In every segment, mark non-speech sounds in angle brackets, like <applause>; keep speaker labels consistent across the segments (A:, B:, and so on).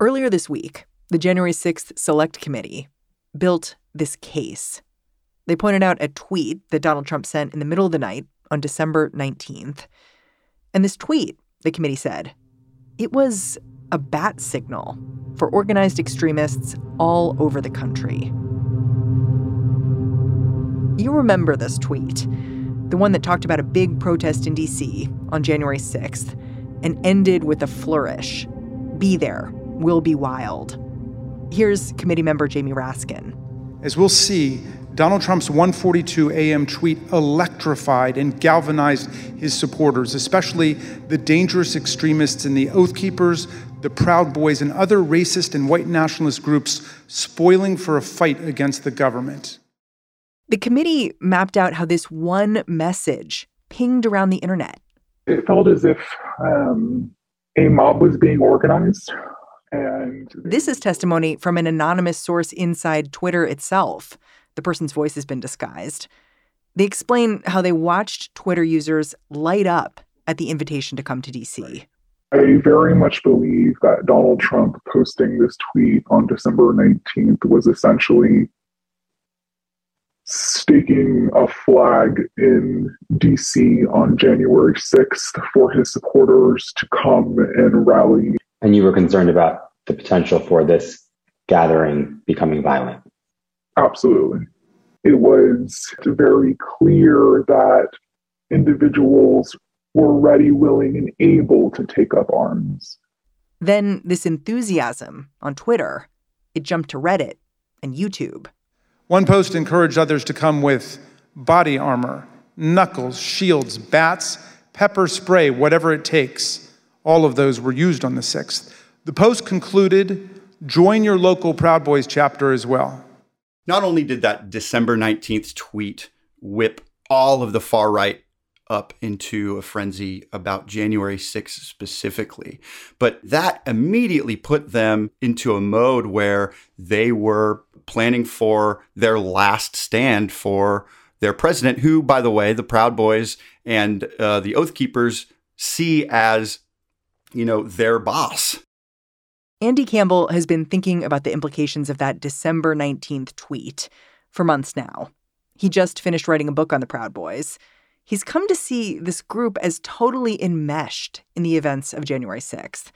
A: Earlier this week, the January 6th Select Committee built this case. They pointed out a tweet that Donald Trump sent in the middle of the night on December 19th. And this tweet, the committee said, it was a bat signal for organized extremists all over the country. You remember this tweet, the one that talked about a big protest in D.C. on January 6th and ended with a flourish Be there, will be wild. Here's committee member Jamie Raskin.
B: As we'll see, Donald Trump's 1:42 a.m. tweet electrified and galvanized his supporters, especially the dangerous extremists in the Oath Keepers, the Proud Boys, and other racist and white nationalist groups spoiling for a fight against the government.
A: The committee mapped out how this one message pinged around the internet.
C: It felt as if um, a mob was being organized and
A: this is testimony from an anonymous source inside Twitter itself. The person's voice has been disguised. They explain how they watched Twitter users light up at the invitation to come to DC.
C: I very much believe that Donald Trump posting this tweet on December 19th was essentially staking a flag in DC on January 6th for his supporters to come and rally
D: and you were concerned about the potential for this gathering becoming violent.
C: Absolutely. It was very clear that individuals were ready, willing, and able to take up arms.
A: Then this enthusiasm on Twitter, it jumped to Reddit and YouTube.
B: One post encouraged others to come with body armor, knuckles, shields, bats, pepper spray, whatever it takes. All of those were used on the 6th. The post concluded join your local Proud Boys chapter as well.
E: Not only did that December 19th tweet whip all of the far right up into a frenzy about January 6th specifically. But that immediately put them into a mode where they were planning for their last stand for their president, who, by the way, the Proud Boys and uh, the Oath Keepers see as you know, their boss.
A: Andy Campbell has been thinking about the implications of that December 19th tweet for months now. He just finished writing a book on the Proud Boys. He's come to see this group as totally enmeshed in the events of January 6th.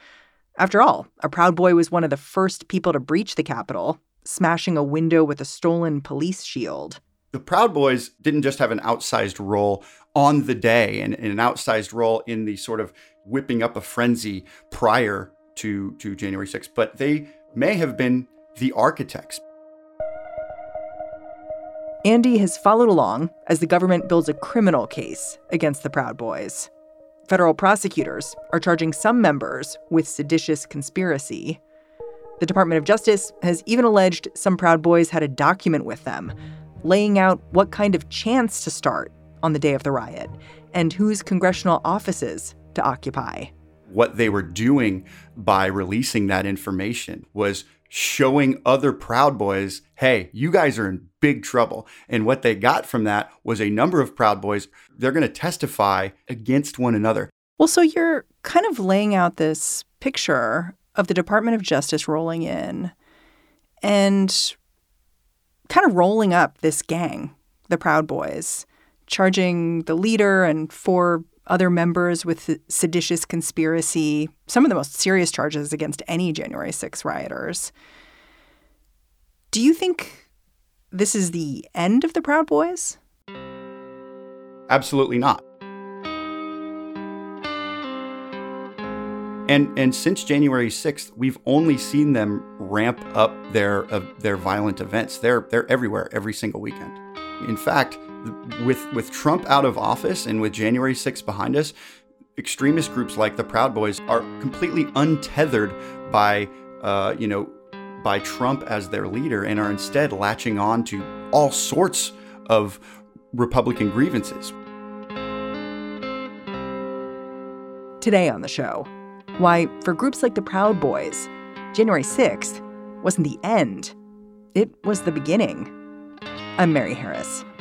A: After all, a Proud Boy was one of the first people to breach the Capitol, smashing a window with a stolen police shield.
E: The Proud Boys didn't just have an outsized role on the day and, and an outsized role in the sort of whipping up a frenzy prior to, to January 6th, but they may have been the architects.
A: Andy has followed along as the government builds a criminal case against the Proud Boys. Federal prosecutors are charging some members with seditious conspiracy. The Department of Justice has even alleged some Proud Boys had a document with them, laying out what kind of chants to start on the day of the riot and whose congressional offices to occupy.
E: What they were doing by releasing that information was showing other Proud Boys, hey, you guys are in big trouble. And what they got from that was a number of Proud Boys, they're going to testify against one another.
A: Well, so you're kind of laying out this picture of the Department of Justice rolling in and kind of rolling up this gang, the Proud Boys, charging the leader and four other members with seditious conspiracy, some of the most serious charges against any January 6 rioters. Do you think this is the end of the Proud Boys?
E: Absolutely not. And and since January 6th, we've only seen them ramp up their uh, their violent events. They're they're everywhere every single weekend. In fact, with with Trump out of office and with January 6th behind us, extremist groups like the Proud Boys are completely untethered by uh, you know by Trump as their leader and are instead latching on to all sorts of Republican grievances.
A: Today on the show, why for groups like the Proud Boys, January 6th wasn't the end, it was the beginning. I'm Mary Harris.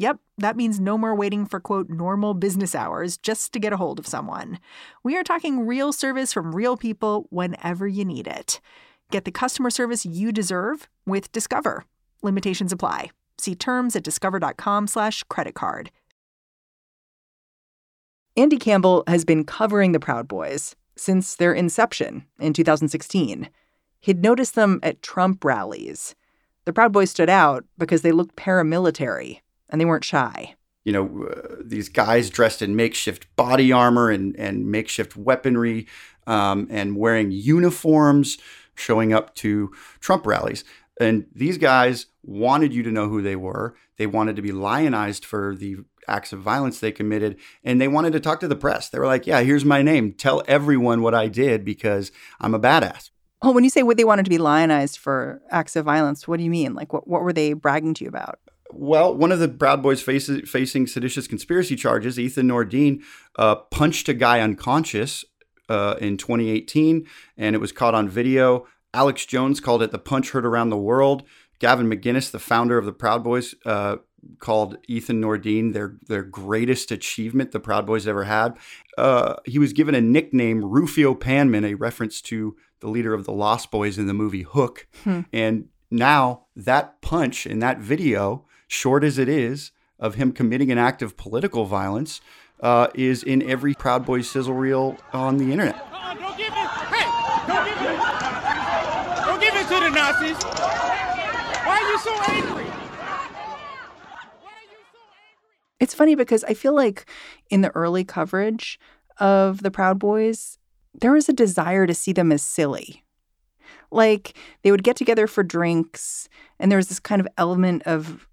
A: Yep, that means no more waiting for quote normal business hours just to get a hold of someone. We are talking real service from real people whenever you need it. Get the customer service you deserve with Discover. Limitations apply. See terms at discover.com/slash credit card. Andy Campbell has been covering the Proud Boys since their inception in 2016. He'd noticed them at Trump rallies. The Proud Boys stood out because they looked paramilitary and they weren't shy.
E: You know, uh, these guys dressed in makeshift body armor and, and makeshift weaponry um, and wearing uniforms, showing up to Trump rallies. And these guys wanted you to know who they were. They wanted to be lionized for the acts of violence they committed. And they wanted to talk to the press. They were like, yeah, here's my name. Tell everyone what I did because I'm a badass.
A: Oh, when you say what they wanted to be lionized for acts of violence, what do you mean? Like, what, what were they bragging to you about?
E: Well, one of the Proud Boys faces, facing seditious conspiracy charges, Ethan Nordean, uh, punched a guy unconscious uh, in 2018, and it was caught on video. Alex Jones called it the punch heard around the world. Gavin McInnes, the founder of the Proud Boys, uh, called Ethan Nordean their their greatest achievement the Proud Boys ever had. Uh, he was given a nickname Rufio Panman, a reference to the leader of the Lost Boys in the movie Hook. Hmm. And now that punch in that video, short as it is, of him committing an act of political violence, uh, is in every Proud Boys sizzle reel on the internet.
F: Don't give it. Hey, don't give it. Don't give it to the Nazis. Why are you so angry?
A: It's funny because I feel like in the early coverage of the Proud Boys, there was a desire to see them as silly. Like they would get together for drinks, and there was this kind of element of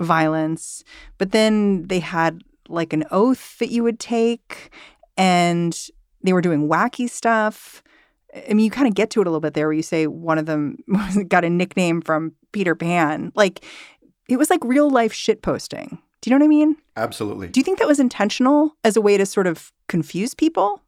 A: violence, but then they had like an oath that you would take, and they were doing wacky stuff. I mean, you kind of get to it a little bit there where you say one of them <laughs> got a nickname from Peter Pan. Like it was like real life shit posting. Do you know what I mean?
E: Absolutely.
A: Do you think that was intentional as a way to sort of confuse people?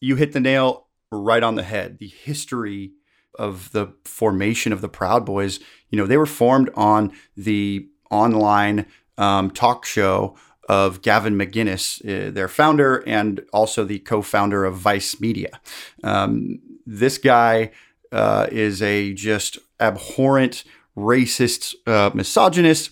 E: You hit the nail right on the head. The history of the formation of the Proud Boys, you know, they were formed on the online um, talk show of Gavin McInnes, uh, their founder, and also the co founder of Vice Media. Um, this guy uh, is a just abhorrent, racist, uh, misogynist,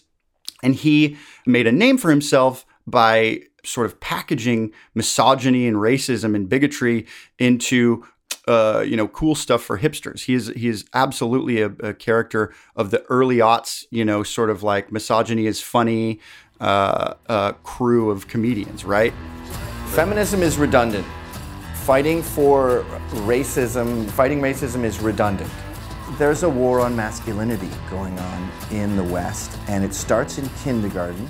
E: and he made a name for himself by sort of packaging misogyny and racism and bigotry into uh, you know, cool stuff for hipsters. He is he is absolutely a, a, character of the early aughts. You know, sort of like misogyny is funny uh, uh, crew of comedians, right?
G: Feminism is redundant. Fighting for racism, fighting racism is redundant. There's a war on masculinity going on in the West, and it starts in kindergarten.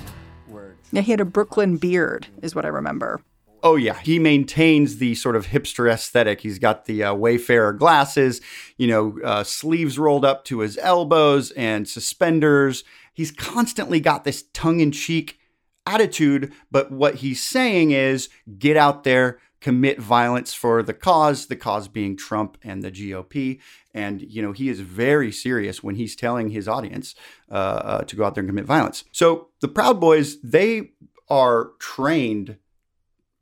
A: Yeah, he had a Brooklyn beard, is what I remember.
E: Oh yeah, he maintains the sort of hipster aesthetic. He's got the uh, Wayfarer glasses, you know, uh, sleeves rolled up to his elbows and suspenders. He's constantly got this tongue-in-cheek attitude, but what he's saying is, get out there, commit violence for the cause, the cause being Trump and the GOP. And, you know, he is very serious when he's telling his audience uh, uh, to go out there and commit violence. So the Proud Boys, they are trained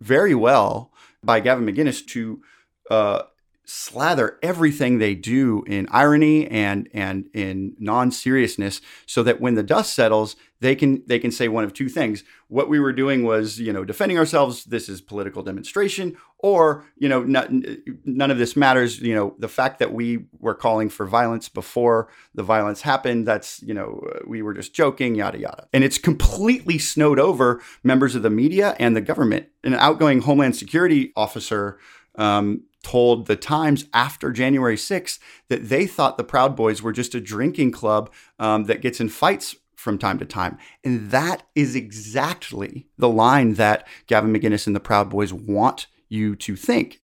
E: very well by Gavin McInnes to uh, slather everything they do in irony and and in non-seriousness so that when the dust settles they can they can say one of two things. What we were doing was you know defending ourselves this is political demonstration or you know n- none of this matters. You know the fact that we were calling for violence before the violence happened that's you know we were just joking yada yada. And it's completely snowed over members of the media and the government. An outgoing homeland security officer um, told the Times after January 6th that they thought the Proud Boys were just a drinking club um, that gets in fights from time to time. And that is exactly the line that Gavin McInnes and the Proud Boys want you to think.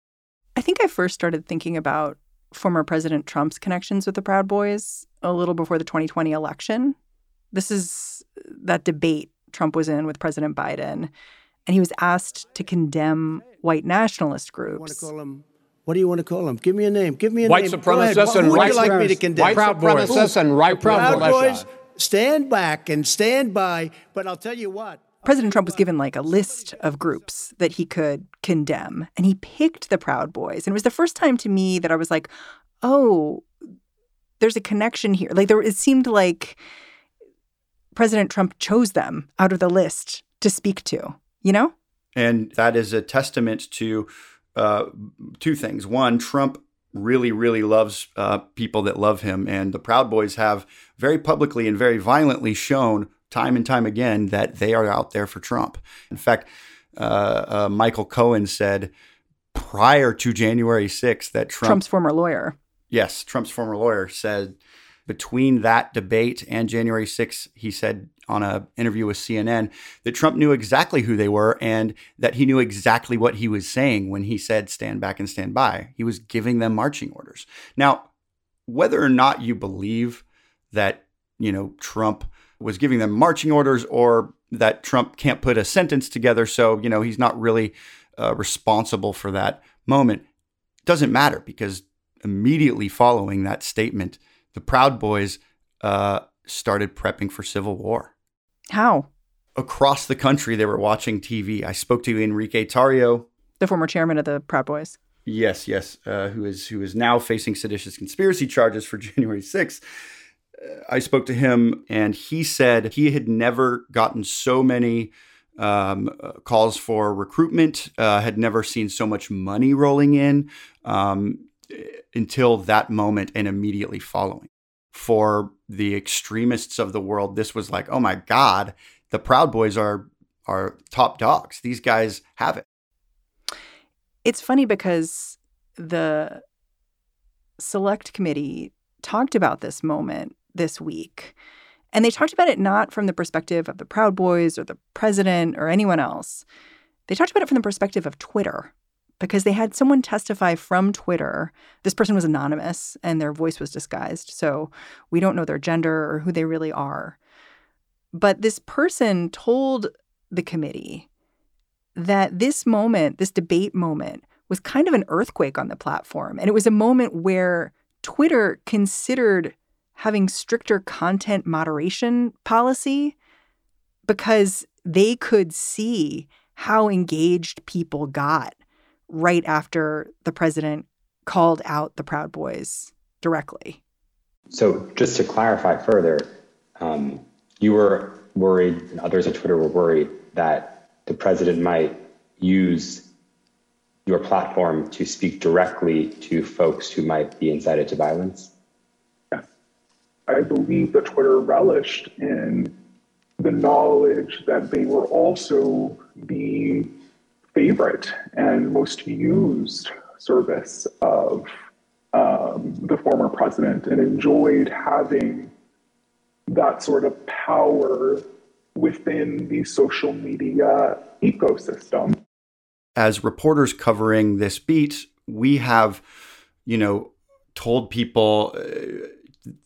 A: I think I first started thinking about former President Trump's connections with the Proud Boys a little before the 2020 election. This is that debate Trump was in with President Biden, and he was asked to condemn white nationalist groups.
H: What do you want to call them? Give me a name. Give me a name.
I: white
H: name.
I: Supremacists and
H: Who would
I: white
H: you like me to condemn?
I: White Proud supremacists and right
H: Proud,
I: Proud
H: Boys. Stand back and stand by. But I'll tell you what.
A: President Trump was given like a list of groups that he could condemn, and he picked the Proud Boys. And it was the first time to me that I was like, oh, there's a connection here. Like there, it seemed like President Trump chose them out of the list to speak to. You know,
E: and that is a testament to uh, two things. One, Trump really, really loves uh, people that love him. And the Proud Boys have very publicly and very violently shown time and time again that they are out there for Trump. In fact, uh, uh, Michael Cohen said prior to January 6th that Trump,
A: Trump's former lawyer.
E: Yes, Trump's former lawyer said between that debate and January 6th, he said on an interview with CNN that Trump knew exactly who they were and that he knew exactly what he was saying when he said stand back and stand by. He was giving them marching orders. Now, whether or not you believe that, you know, Trump was giving them marching orders or that Trump can't put a sentence together so, you know, he's not really uh, responsible for that moment doesn't matter because immediately following that statement, the Proud Boys uh, started prepping for civil war.
A: How?
E: Across the country, they were watching TV. I spoke to Enrique Tarrio,
A: the former chairman of the Proud Boys.
E: Yes, yes, uh, who is who is now facing seditious conspiracy charges for <laughs> January 6th. Uh, I spoke to him, and he said he had never gotten so many um, uh, calls for recruitment, uh, had never seen so much money rolling in um, until that moment and immediately following for the extremists of the world, this was like, oh my God, the Proud Boys are are top dogs. These guys have it.
A: It's funny because the select committee talked about this moment this week. And they talked about it not from the perspective of the Proud Boys or the president or anyone else. They talked about it from the perspective of Twitter because they had someone testify from Twitter. This person was anonymous and their voice was disguised. So we don't know their gender or who they really are. But this person told the committee that this moment, this debate moment, was kind of an earthquake on the platform. And it was a moment where Twitter considered having stricter content moderation policy because they could see how engaged people got right after the president called out the Proud Boys directly.
D: So, just to clarify further, um, you were worried, and others at Twitter were worried that the president might use your platform to speak directly to folks who might be incited to violence?
C: Yes. I believe that Twitter relished in the knowledge that they were also the favorite and most used service of um, the former president and enjoyed having that sort of power within the social media ecosystem.
E: As reporters covering this beat, we have, you know, told people uh,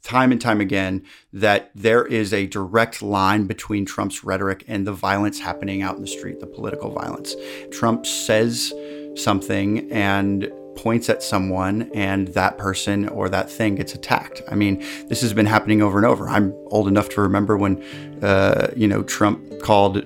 E: time and time again that there is a direct line between Trump's rhetoric and the violence happening out in the street, the political violence. Trump says something and points at someone and that person or that thing gets attacked. I mean, this has been happening over and over. I'm old enough to remember when, uh, you know, Trump called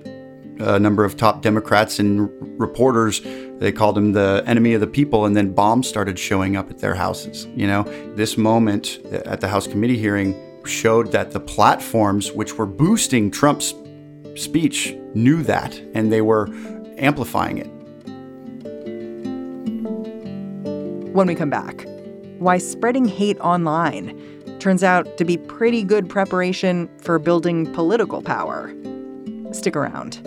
E: a number of top Democrats and reporters. They called him the enemy of the people, and then bombs started showing up at their houses. You know, this moment uh, at the House committee hearing showed that the platforms which were boosting Trump's speech knew that, and they were amplifying it.
A: When we come back, why spreading hate online turns out to be pretty good preparation for building political power. Stick around.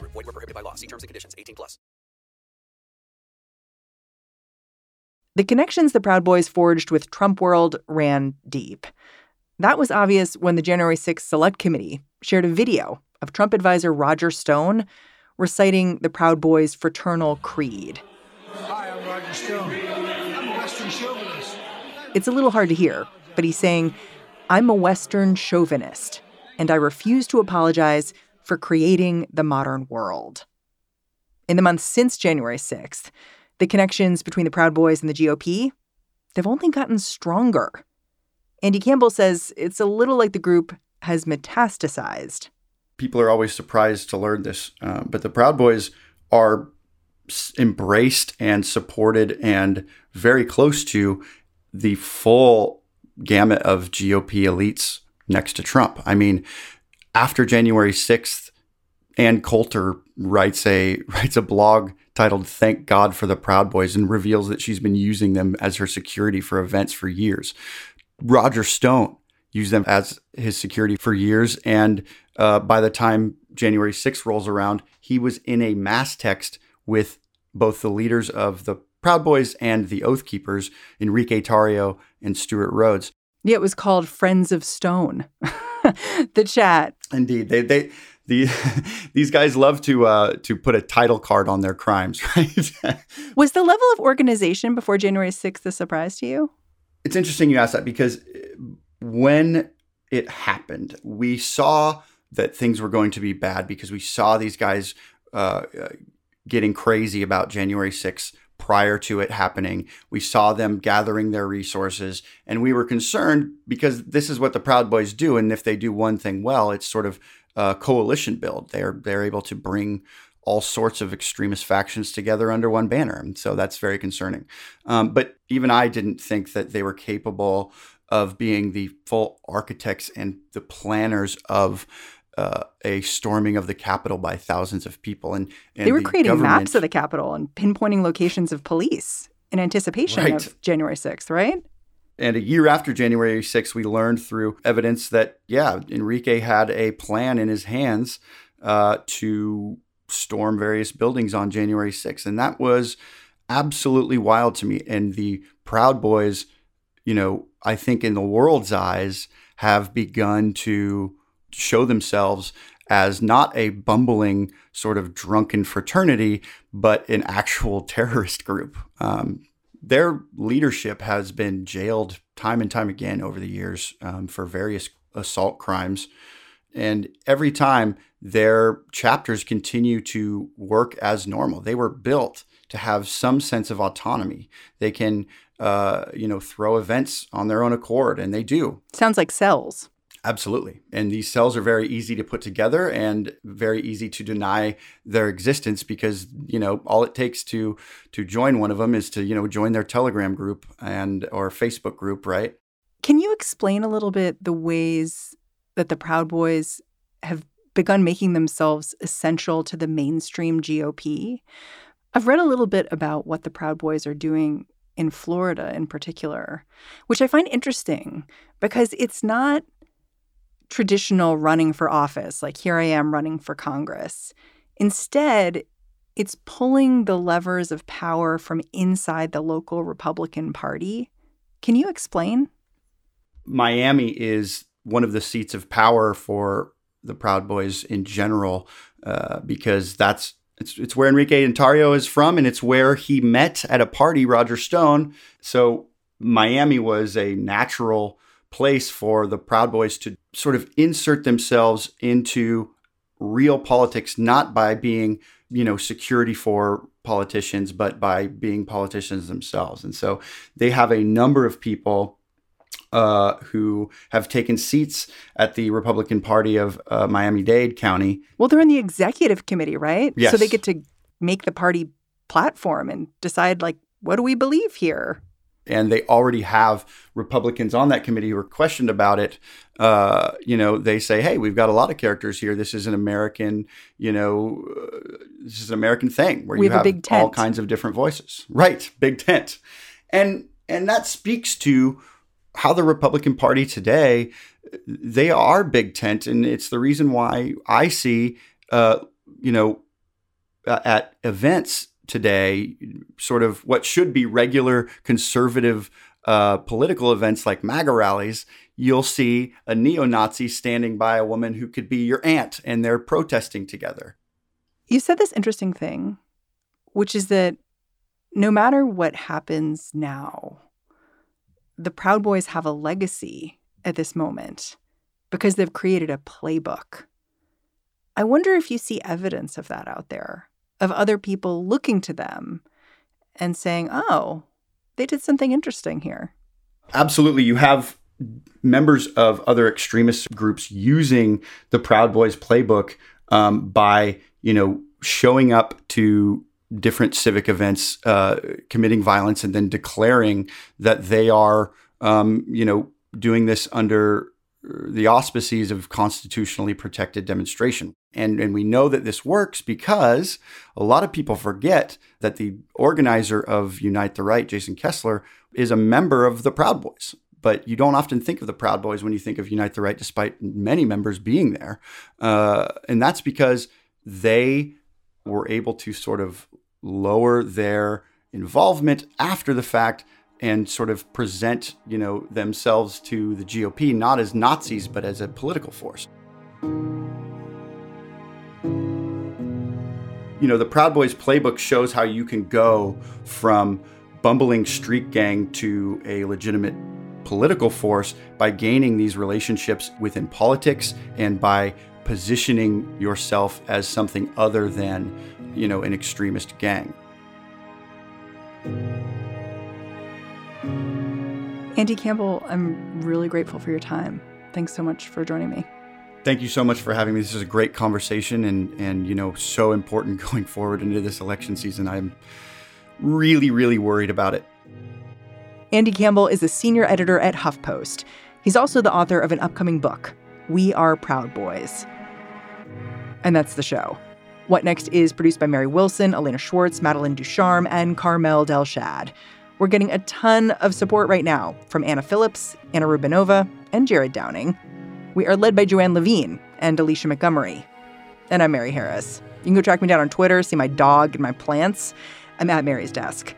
J: Void were prohibited by law. See terms and conditions. 18 plus.
A: The connections the Proud Boys forged with Trump World ran deep. That was obvious when the January 6th Select Committee shared a video of Trump advisor Roger Stone reciting the Proud Boys' fraternal creed.
K: Hi, I'm Roger Stone. I'm a Western chauvinist.
A: It's a little hard to hear, but he's saying, I'm a Western chauvinist, and I refuse to apologize for creating the modern world. In the months since January 6th, the connections between the Proud Boys and the GOP, they've only gotten stronger. Andy Campbell says it's a little like the group has metastasized.
E: People are always surprised to learn this, uh, but the Proud Boys are embraced and supported and very close to the full gamut of GOP elites next to Trump. I mean, after January 6th, Ann Coulter writes a <laughs> writes a blog titled Thank God for the Proud Boys and reveals that she's been using them as her security for events for years. Roger Stone used them as his security for years. And uh, by the time January 6th rolls around, he was in a mass text with both the leaders of the Proud Boys and the Oath Keepers, Enrique Tarrio and Stewart Rhodes.
A: Yeah, it was called Friends of Stone. <laughs> <laughs> the chat.
E: Indeed, they they the <laughs> these guys love to uh, to put a title card on their crimes, <laughs> right?
A: was the level of organization before January sixth a surprise to you?
E: It's interesting you ask that because when it happened, we saw that things were going to be bad because we saw these guys uh, getting crazy about January 6th prior to it happening. We saw them gathering their resources, and we were concerned because this is what the Proud Boys do. And if they do one thing well, it's sort of a coalition build. They're they're able to bring all sorts of extremist factions together under one banner, and so that's very concerning. Um, but even I didn't think that they were capable of being the full architects and the planners of uh, a storming of the Capitol by thousands of people. And, and
A: they were
E: the
A: creating
E: government-
A: maps of the Capitol and pinpointing locations of police in anticipation
E: Right.
A: of January 6th, right?
E: And a year after January 6th, we learned through evidence that, yeah, Enrique had a plan in his hands uh, to storm various buildings on January 6th. And that was absolutely wild to me. And the Proud Boys, you know, I think in the world's eyes, have begun to show themselves as not a bumbling sort of drunken fraternity, but an actual <laughs> terrorist group. Um, their leadership has been jailed time and time again over the years um, for various assault crimes. And every time their chapters continue to work as normal. They were built to have some sense of autonomy. They can, uh, you know, throw events on their own accord, and they do.
A: Sounds like cells.
E: Absolutely. And these cells are very easy to put together and very easy to deny their existence because, you know, all it takes to to join one of them is to, you know, join their Telegram group and or Facebook group, right?
A: Can you explain a little bit the ways that the Proud Boys have begun making themselves essential to the mainstream GOP? I've read a little bit about what the Proud Boys are doing in Florida in particular, which I find interesting because it's not traditional running for office, like here I am running for Congress. Instead, it's pulling the levers of power from inside the local Republican Party. Can you explain?
E: Miami is one of the seats of power for the Proud Boys in general, uh, because that's it's it's where Enrique Tarrio is from, and it's where he met at a party Roger Stone. So Miami was a natural place for the Proud Boys to sort of insert themselves into real politics, not by being you know security for politicians, but by being politicians themselves. And so they have a number of people uh, who have taken seats at the Republican Party of uh, Miami Dade County.
A: Well, they're in the executive committee, right?
E: Yes.
A: So they get to make the party platform and decide, like, what do we believe here?
E: And they already have Republicans on that committee who are questioned about it. Uh, you know, they say, "Hey, we've got a lot of characters here. This is an American, you know, uh, this is an American thing where
A: We
E: you
A: have a
E: have
A: big tent.
E: all kinds of different voices." Right, big tent, and and that speaks to how the Republican Party today they are big tent, and it's the reason why I see, uh, you know, at events today, sort of what should be regular conservative uh, political events like MAGA rallies, you'll see a neo Nazi standing by a woman who could be your aunt, and they're protesting together.
A: You said this interesting thing, which is that no matter what happens now, the Proud Boys have a legacy at this moment because they've created a playbook. I wonder if you see evidence of that out there, of other people looking to them and saying, oh, they did something interesting here.
E: Absolutely. You have members of other extremist groups using the Proud Boys playbook um, by, you know, showing up to different civic events, uh, committing violence, and then declaring that they are, um, you know, doing this under the auspices of constitutionally protected demonstration. And, and we know that this works because a lot of people forget that the organizer of Unite the Right, Jason Kessler, is a member of the Proud Boys. But you don't often think of the Proud Boys when you think of Unite the Right, despite many members being there. Uh, and that's because they were able to sort of lower their involvement after the fact and sort of present, you know, themselves to the GOP not as Nazis but as a political force. You know, the Proud Boys playbook shows how you can go from bumbling street gang to a legitimate political force by gaining these relationships within politics and by positioning yourself as something other than, you know, an extremist gang.
A: Andy Campbell, I'm really grateful for your time. Thanks so much for joining me.
E: Thank you so much for having me. This is a great conversation and and you know so important <laughs> going forward into this election season. I'm really really worried about it.
A: Andy Campbell is a senior editor at HuffPost. He's also the author of an upcoming book, We Are Proud Boys. And that's the show. What Next is produced by Mary Wilson, Elena Schwartz, Madeline Ducharme, and Carmel Delshad. We're getting a ton of support right now from Anna Phillips, Anna Rubinova, and Jared Downing. We are led by Joanne Levine and Alicia Montgomery. And I'm Mary Harris. You can go track me down on Twitter, see my dog and my plants. I'm at Mary's desk.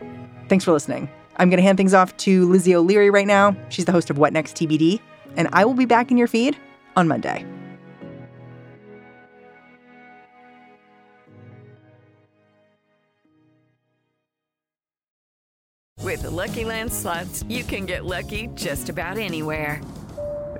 A: Thanks for listening. I'm going to hand things off to Lizzie O'Leary right now. She's the host of What Next TBD, and I will be back in your feed on Monday.
L: With the Lucky Land slots, you can get lucky just about anywhere.